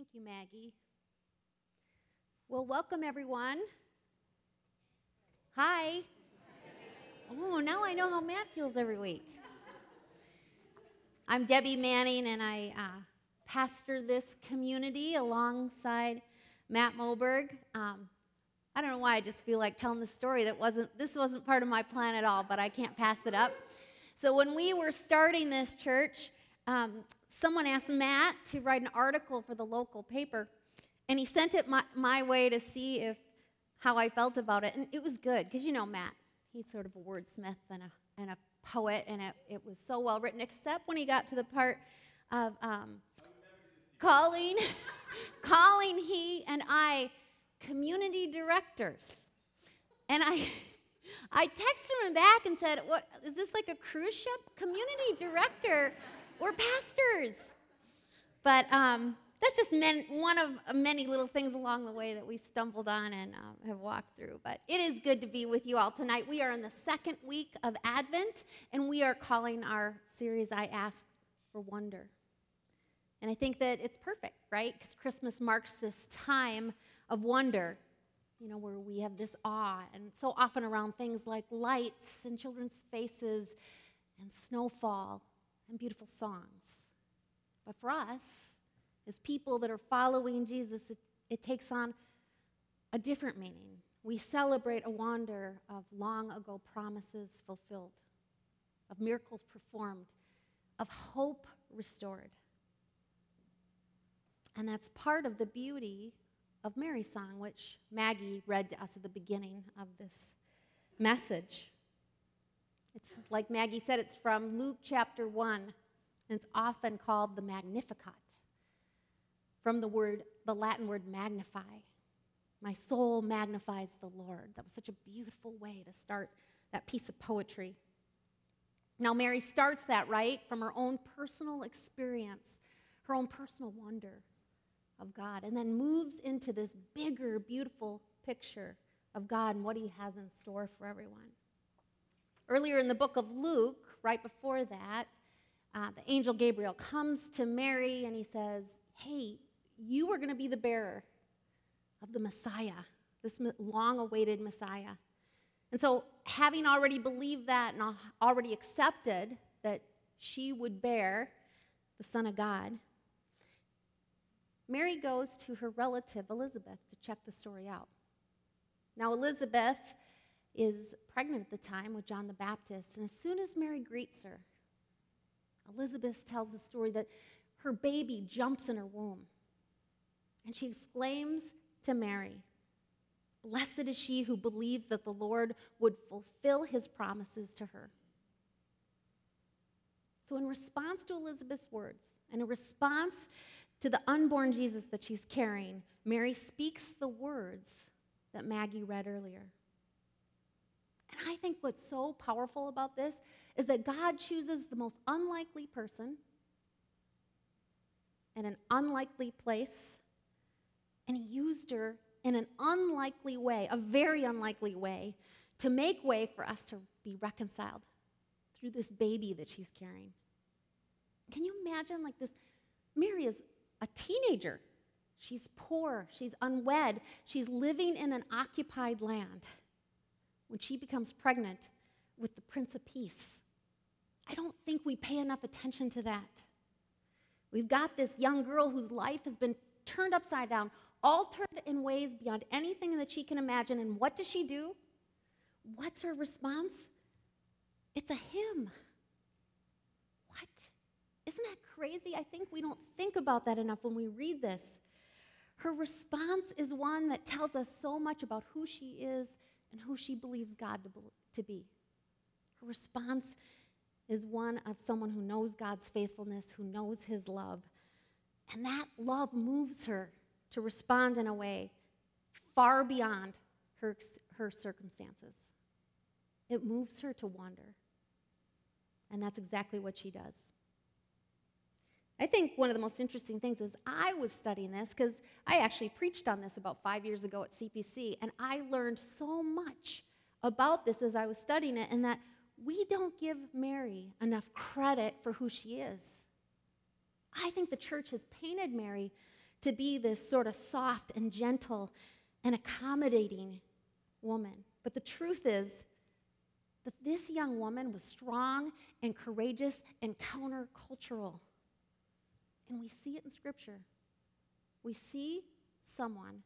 Thank you, Maggie. Well, welcome everyone. Hi. Oh, now I know how Matt feels every week. I'm Debbie Manning, and I uh, pastor this community alongside Matt Moberg. Um, I don't know why I just feel like telling the story that wasn't this wasn't part of my plan at all, but I can't pass it up. So when we were starting this church, um, someone asked Matt to write an article for the local paper, and he sent it my, my way to see if how I felt about it, and it was good because you know Matt, he's sort of a wordsmith and a and a poet, and it, it was so well written, except when he got to the part of um, calling, calling he and I community directors, and I. I texted him back and said, "What is this like a cruise ship? Community director? We're pastors." But um, that's just men, one of many little things along the way that we've stumbled on and uh, have walked through. But it is good to be with you all tonight. We are in the second week of Advent, and we are calling our series "I Ask for Wonder." And I think that it's perfect, right? Because Christmas marks this time of wonder you know, where we have this awe, and so often around things like lights and children's faces and snowfall and beautiful songs. But for us, as people that are following Jesus, it, it takes on a different meaning. We celebrate a wonder of long ago promises fulfilled, of miracles performed, of hope restored. And that's part of the beauty of Mary's song, which Maggie read to us at the beginning of this message. It's like Maggie said, it's from Luke chapter 1, and it's often called the Magnificat, from the word, the Latin word magnify. My soul magnifies the Lord. That was such a beautiful way to start that piece of poetry. Now, Mary starts that right from her own personal experience, her own personal wonder of God, and then moves into this bigger, beautiful picture of God and what He has in store for everyone. Earlier in the book of Luke, right before that, uh, the angel Gabriel comes to Mary and he says, Hey, you are going to be the bearer of the Messiah, this long awaited Messiah. And so, having already believed that and already accepted that she would bear the Son of God, Mary goes to her relative Elizabeth to check the story out. Now, Elizabeth is pregnant at the time with John the Baptist, and as soon as Mary greets her, Elizabeth tells the story that her baby jumps in her womb. And she exclaims to Mary, Blessed is she who believes that the Lord would fulfill his promises to her. So, in response to Elizabeth's words, and in response to the unborn Jesus that she's carrying, Mary speaks the words that Maggie read earlier. And I think what's so powerful about this is that God chooses the most unlikely person in an unlikely place, and He used her in an unlikely way, a very unlikely way, to make way for us to be reconciled through this baby that she's carrying. Can you imagine, like, this? Mary is a teenager. She's poor, she's unwed, she's living in an occupied land. When she becomes pregnant with the Prince of Peace, I don't think we pay enough attention to that. We've got this young girl whose life has been turned upside down, altered in ways beyond anything that she can imagine. And what does she do? What's her response? It's a hymn. Isn't that crazy? I think we don't think about that enough when we read this. Her response is one that tells us so much about who she is and who she believes God to be. Her response is one of someone who knows God's faithfulness, who knows his love. And that love moves her to respond in a way far beyond her, her circumstances. It moves her to wonder. And that's exactly what she does. I think one of the most interesting things is I was studying this because I actually preached on this about five years ago at CPC, and I learned so much about this as I was studying it, and that we don't give Mary enough credit for who she is. I think the church has painted Mary to be this sort of soft and gentle and accommodating woman. But the truth is that this young woman was strong and courageous and countercultural. And we see it in Scripture. We see someone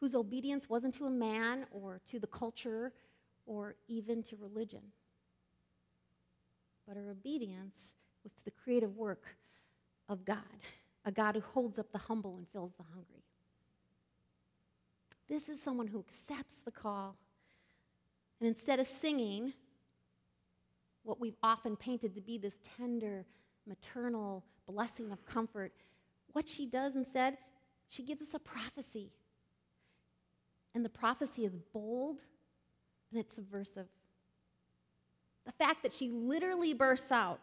whose obedience wasn't to a man or to the culture or even to religion, but her obedience was to the creative work of God, a God who holds up the humble and fills the hungry. This is someone who accepts the call. And instead of singing what we've often painted to be this tender, maternal blessing of comfort, what she does instead, she gives us a prophecy. And the prophecy is bold and it's subversive. The fact that she literally bursts out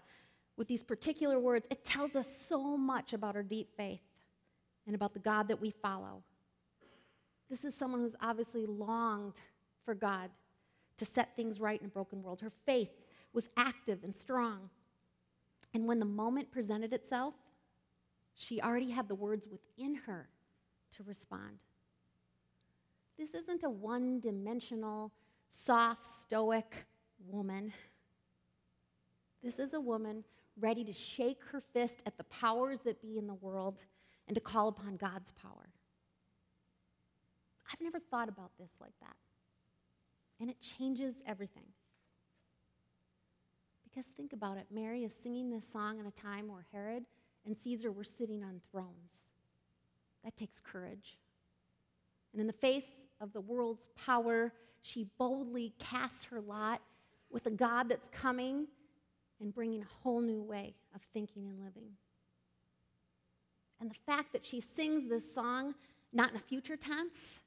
with these particular words, it tells us so much about her deep faith and about the God that we follow. This is someone who's obviously longed for God to set things right in a broken world. Her faith was active and strong. And when the moment presented itself, she already had the words within her to respond. This isn't a one dimensional, soft, stoic woman. This is a woman ready to shake her fist at the powers that be in the world and to call upon God's power. I've never thought about this like that. And it changes everything. Because think about it Mary is singing this song in a time where Herod and Caesar were sitting on thrones. That takes courage. And in the face of the world's power, she boldly casts her lot with a God that's coming and bringing a whole new way of thinking and living. And the fact that she sings this song, not in a future tense,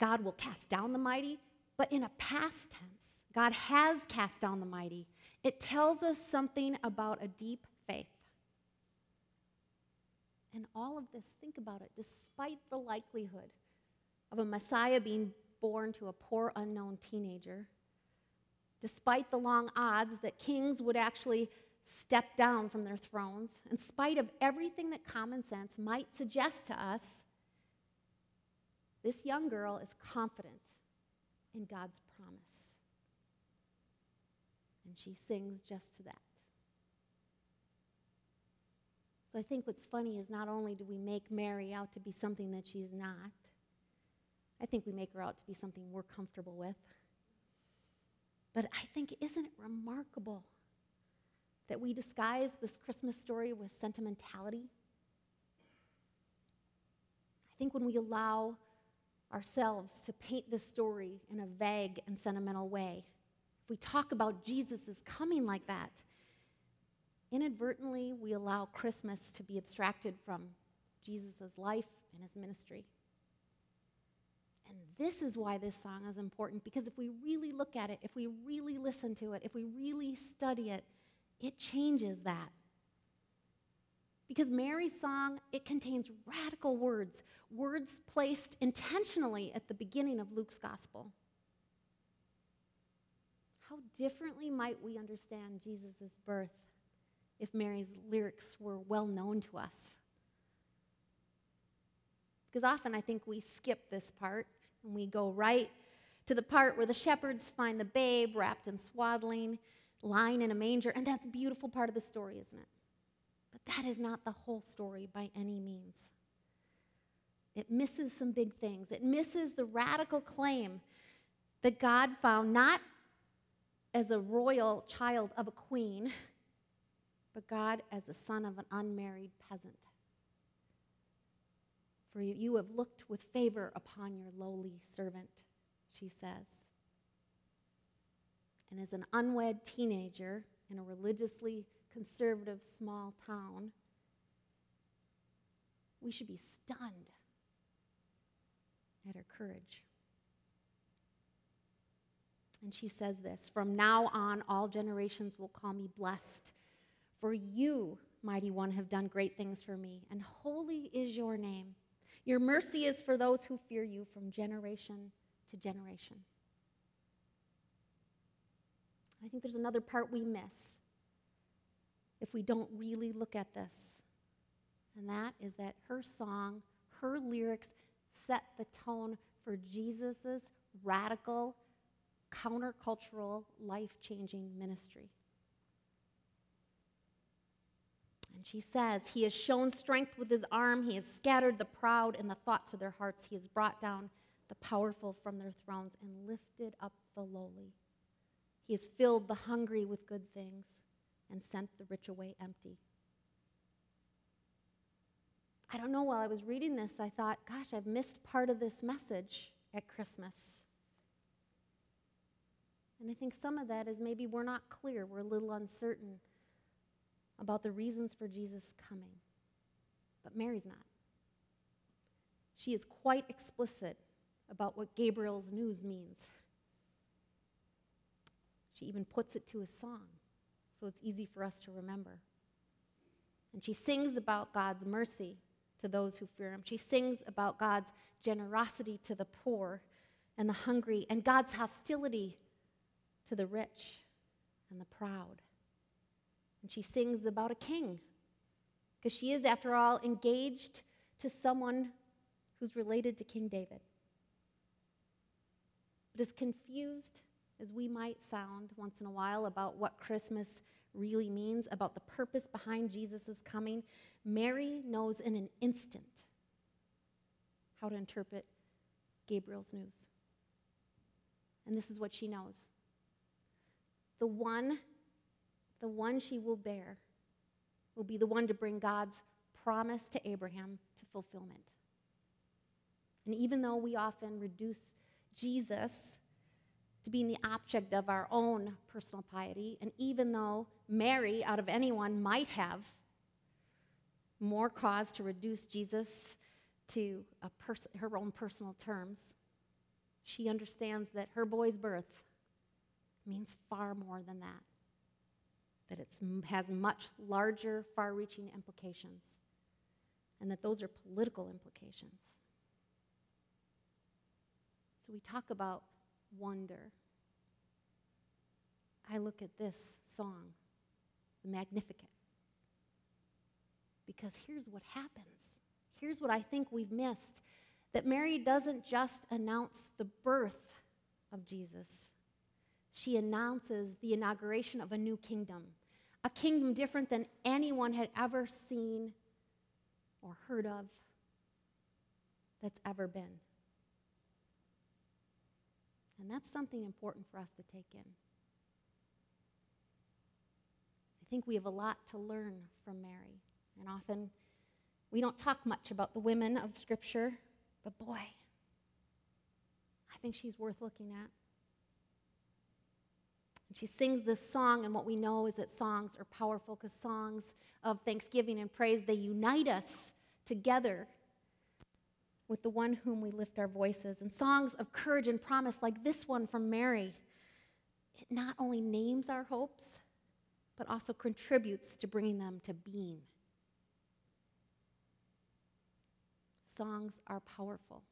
God will cast down the mighty, but in a past tense, God has cast down the mighty. It tells us something about a deep faith. And all of this, think about it, despite the likelihood of a Messiah being born to a poor, unknown teenager, despite the long odds that kings would actually step down from their thrones, in spite of everything that common sense might suggest to us, this young girl is confident in God's promise. And she sings just to that. So I think what's funny is not only do we make Mary out to be something that she's not, I think we make her out to be something we're comfortable with. But I think, isn't it remarkable that we disguise this Christmas story with sentimentality? I think when we allow ourselves to paint this story in a vague and sentimental way, if we talk about Jesus' coming like that, inadvertently we allow Christmas to be abstracted from Jesus' life and his ministry. And this is why this song is important because if we really look at it, if we really listen to it, if we really study it, it changes that. Because Mary's song, it contains radical words, words placed intentionally at the beginning of Luke's gospel. How differently might we understand Jesus' birth if Mary's lyrics were well known to us? Because often I think we skip this part and we go right to the part where the shepherds find the babe wrapped in swaddling, lying in a manger, and that's a beautiful part of the story, isn't it? But that is not the whole story by any means. It misses some big things. It misses the radical claim that God found not as a royal child of a queen, but God as the son of an unmarried peasant. For you have looked with favor upon your lowly servant, she says. And as an unwed teenager in a religiously conservative small town, we should be stunned at her courage. And she says this From now on, all generations will call me blessed. For you, mighty one, have done great things for me, and holy is your name. Your mercy is for those who fear you from generation to generation. I think there's another part we miss if we don't really look at this. and that is that her song, her lyrics set the tone for Jesus' radical, countercultural, life changing ministry. And she says, He has shown strength with his arm. He has scattered the proud in the thoughts of their hearts. He has brought down the powerful from their thrones and lifted up the lowly. He has filled the hungry with good things and sent the rich away empty. I don't know, while I was reading this, I thought, gosh, I've missed part of this message at Christmas. And I think some of that is maybe we're not clear, we're a little uncertain about the reasons for Jesus coming. But Mary's not. She is quite explicit about what Gabriel's news means. She even puts it to a song, so it's easy for us to remember. And she sings about God's mercy to those who fear him. She sings about God's generosity to the poor and the hungry, and God's hostility to the rich and the proud. And she sings about a king, because she is, after all, engaged to someone who's related to King David. But as confused as we might sound once in a while about what Christmas really means, about the purpose behind Jesus' coming, Mary knows in an instant how to interpret Gabriel's news. And this is what she knows. The one the one she will bear will be the one to bring God's promise to Abraham to fulfillment. And even though we often reduce Jesus to being the object of our own personal piety, and even though Mary, out of anyone, might have more cause to reduce Jesus to pers- her own personal terms, she understands that her boy's birth means far more than that that it has much larger, far reaching implications, and that those are political implications. So we talk about wonder. I look at this song, the Magnificat, because here's what happens. Here's what I think we've missed that Mary doesn't just announce the birth of Jesus she announces the inauguration of a new kingdom, a kingdom different than anyone had ever seen or heard of that's ever been. And that's something important for us to take in. I think we have a lot to learn from Mary. And often we don't talk much about the women of Scripture, but boy, I think she's worth looking at. She sings this song, and what we know is that songs are powerful because songs of thanksgiving and praise, they unite us together with the one whom we lift our voices. And songs of courage and promise, like this one from Mary, it not only names our hopes, but also contributes to bringing them to being. Songs are powerful,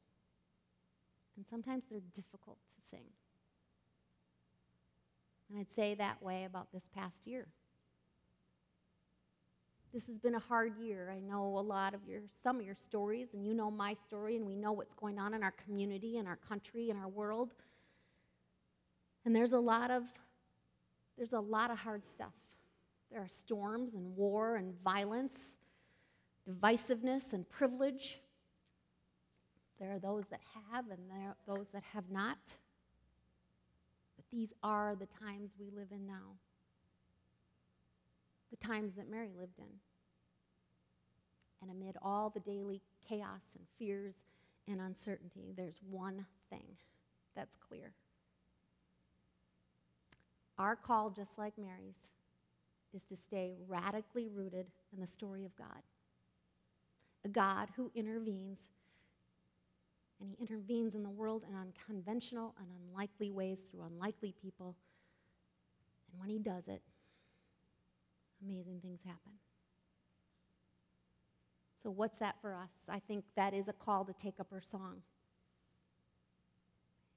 and sometimes they're difficult to sing. And I'd say that way about this past year. This has been a hard year. I know a lot of your, some of your stories, and you know my story, and we know what's going on in our community, in our country, in our world. And there's a lot of, there's a lot of hard stuff. There are storms and war and violence, divisiveness and privilege. There are those that have and there are those that have not. These are the times we live in now, the times that Mary lived in. And amid all the daily chaos and fears and uncertainty, there's one thing that's clear. Our call, just like Mary's, is to stay radically rooted in the story of God. A God who intervenes and he intervenes in the world in unconventional and unlikely ways through unlikely people. And when he does it, amazing things happen. So, what's that for us? I think that is a call to take up our song.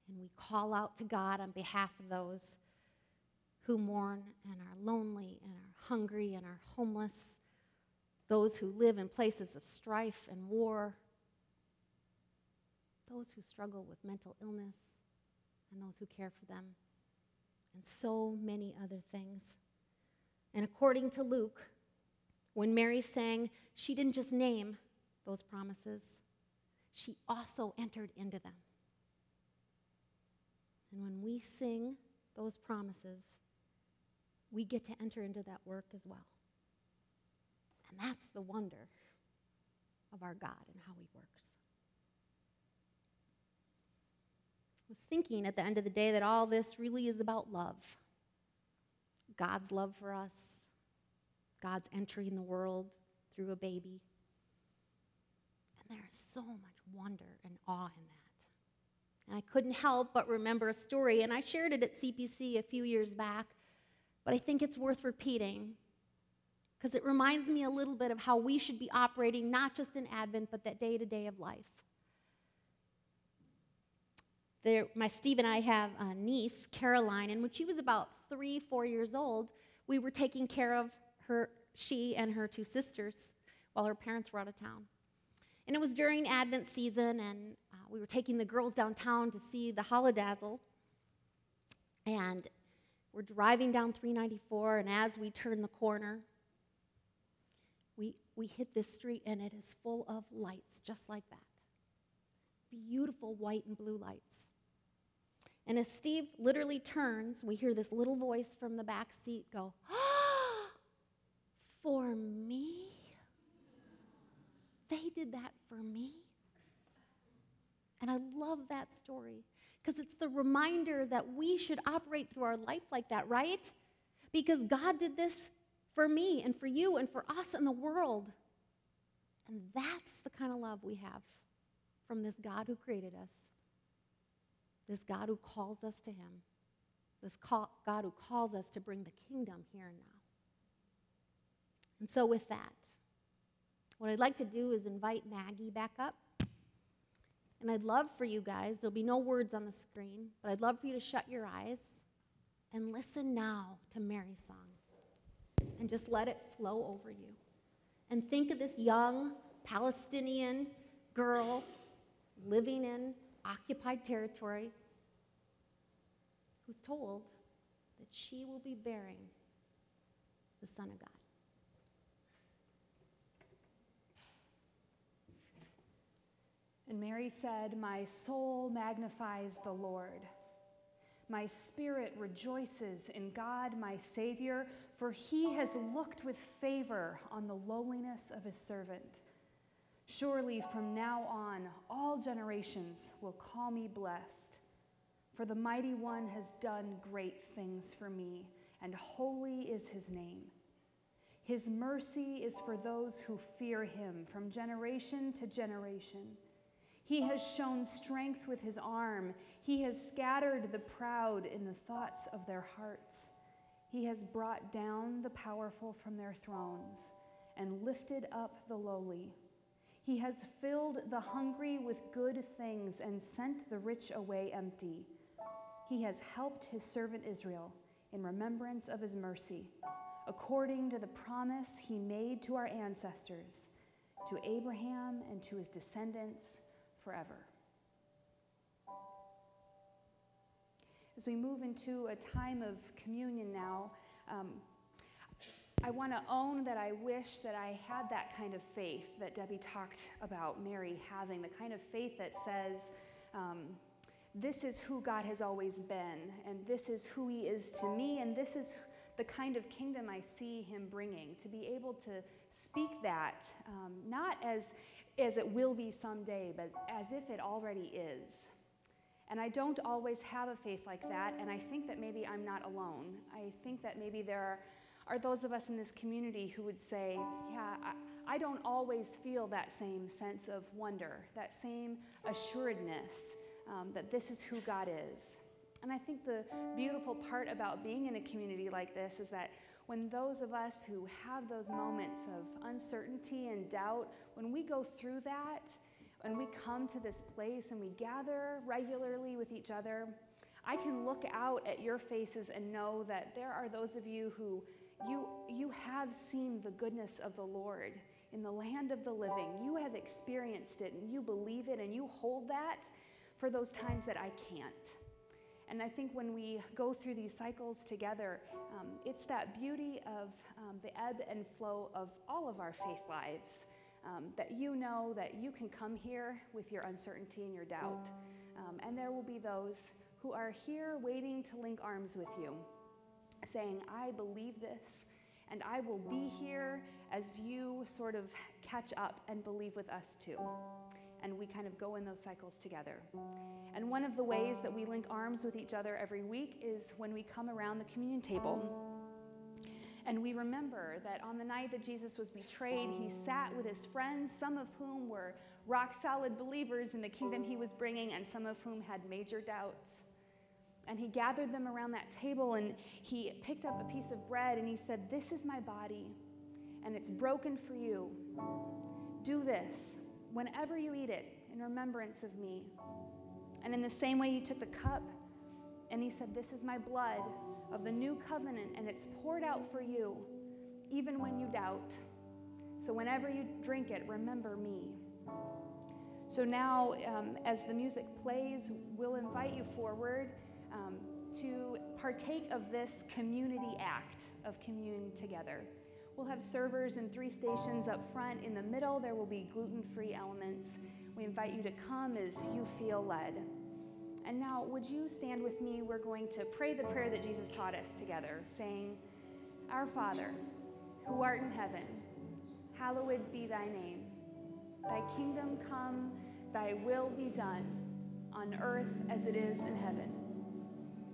And we call out to God on behalf of those who mourn and are lonely and are hungry and are homeless those who live in places of strife and war, those who struggle with mental illness, and those who care for them, and so many other things. And according to Luke, when Mary sang, she didn't just name those promises, she also entered into them. And when we sing those promises, we get to enter into that work as well. And that's the wonder of our God and how He works. I was thinking at the end of the day that all this really is about love God's love for us, God's entering the world through a baby. And there's so much wonder and awe in that. And I couldn't help but remember a story, and I shared it at CPC a few years back, but I think it's worth repeating because it reminds me a little bit of how we should be operating, not just in Advent, but that day to day of life. There, my Steve and I have a niece, Caroline, and when she was about three, four years old, we were taking care of her, she and her two sisters, while her parents were out of town. And it was during Advent season, and uh, we were taking the girls downtown to see the Holidazzle. And we're driving down 394, and as we turn the corner, we, we hit this street, and it is full of lights, just like that. Beautiful white and blue lights. And as Steve literally turns, we hear this little voice from the back seat go, ah, For me? They did that for me? And I love that story because it's the reminder that we should operate through our life like that, right? Because God did this for me and for you and for us and the world. And that's the kind of love we have from this God who created us, this God who calls us to Him, this call, God who calls us to bring the kingdom here and now. And so, with that, what I'd like to do is invite Maggie back up. And I'd love for you guys, there'll be no words on the screen, but I'd love for you to shut your eyes and listen now to Mary's song and just let it flow over you. And think of this young Palestinian girl living in occupied territory who's told that she will be bearing the Son of God. And Mary said, My soul magnifies the Lord. My spirit rejoices in God, my Savior, for he has looked with favor on the lowliness of his servant. Surely from now on, all generations will call me blessed. For the mighty one has done great things for me, and holy is his name. His mercy is for those who fear him from generation to generation. He has shown strength with his arm. He has scattered the proud in the thoughts of their hearts. He has brought down the powerful from their thrones and lifted up the lowly. He has filled the hungry with good things and sent the rich away empty. He has helped his servant Israel in remembrance of his mercy, according to the promise he made to our ancestors, to Abraham and to his descendants forever. As we move into a time of communion now, um, I want to own that I wish that I had that kind of faith that Debbie talked about Mary having, the kind of faith that says, um, This is who God has always been, and this is who He is to me, and this is the kind of kingdom I see Him bringing. To be able to speak that, um, not as as it will be someday, but as if it already is. And I don't always have a faith like that, and I think that maybe I'm not alone. I think that maybe there are, are those of us in this community who would say, Yeah, I, I don't always feel that same sense of wonder, that same assuredness um, that this is who God is. And I think the beautiful part about being in a community like this is that when those of us who have those moments of uncertainty and doubt, when we go through that, when we come to this place and we gather regularly with each other, I can look out at your faces and know that there are those of you who you, you have seen the goodness of the Lord in the land of the living. You have experienced it and you believe it and you hold that for those times that I can't. And I think when we go through these cycles together, um, it's that beauty of um, the ebb and flow of all of our faith lives. Um, that you know that you can come here with your uncertainty and your doubt. Um, and there will be those who are here waiting to link arms with you, saying, I believe this, and I will be here as you sort of catch up and believe with us too and we kind of go in those cycles together. And one of the ways that we link arms with each other every week is when we come around the communion table. And we remember that on the night that Jesus was betrayed, he sat with his friends, some of whom were rock solid believers in the kingdom he was bringing, and some of whom had major doubts. And he gathered them around that table and he picked up a piece of bread and he said, This is my body, and it's broken for you. Do this whenever you eat it in remembrance of me. And in the same way, he took the cup and he said, This is my blood of the new covenant, and it's poured out for you, even when you doubt. So whenever you drink it, remember me. So now, um, as the music plays, we'll invite you forward um, to partake of this community act of communion together. We'll have servers in three stations up front. In the middle, there will be gluten free elements. We invite you to come as you feel led. And now, would you stand with me? We're going to pray the prayer that Jesus taught us together, saying, Our Father, who art in heaven, hallowed be thy name. Thy kingdom come, thy will be done, on earth as it is in heaven.